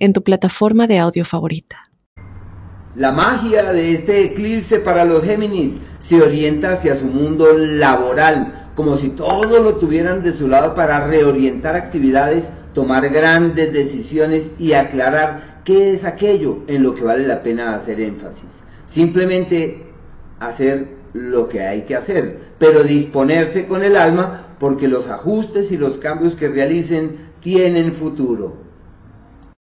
en tu plataforma de audio favorita. La magia de este eclipse para los Géminis se orienta hacia su mundo laboral, como si todo lo tuvieran de su lado para reorientar actividades, tomar grandes decisiones y aclarar qué es aquello en lo que vale la pena hacer énfasis. Simplemente hacer lo que hay que hacer, pero disponerse con el alma porque los ajustes y los cambios que realicen tienen futuro.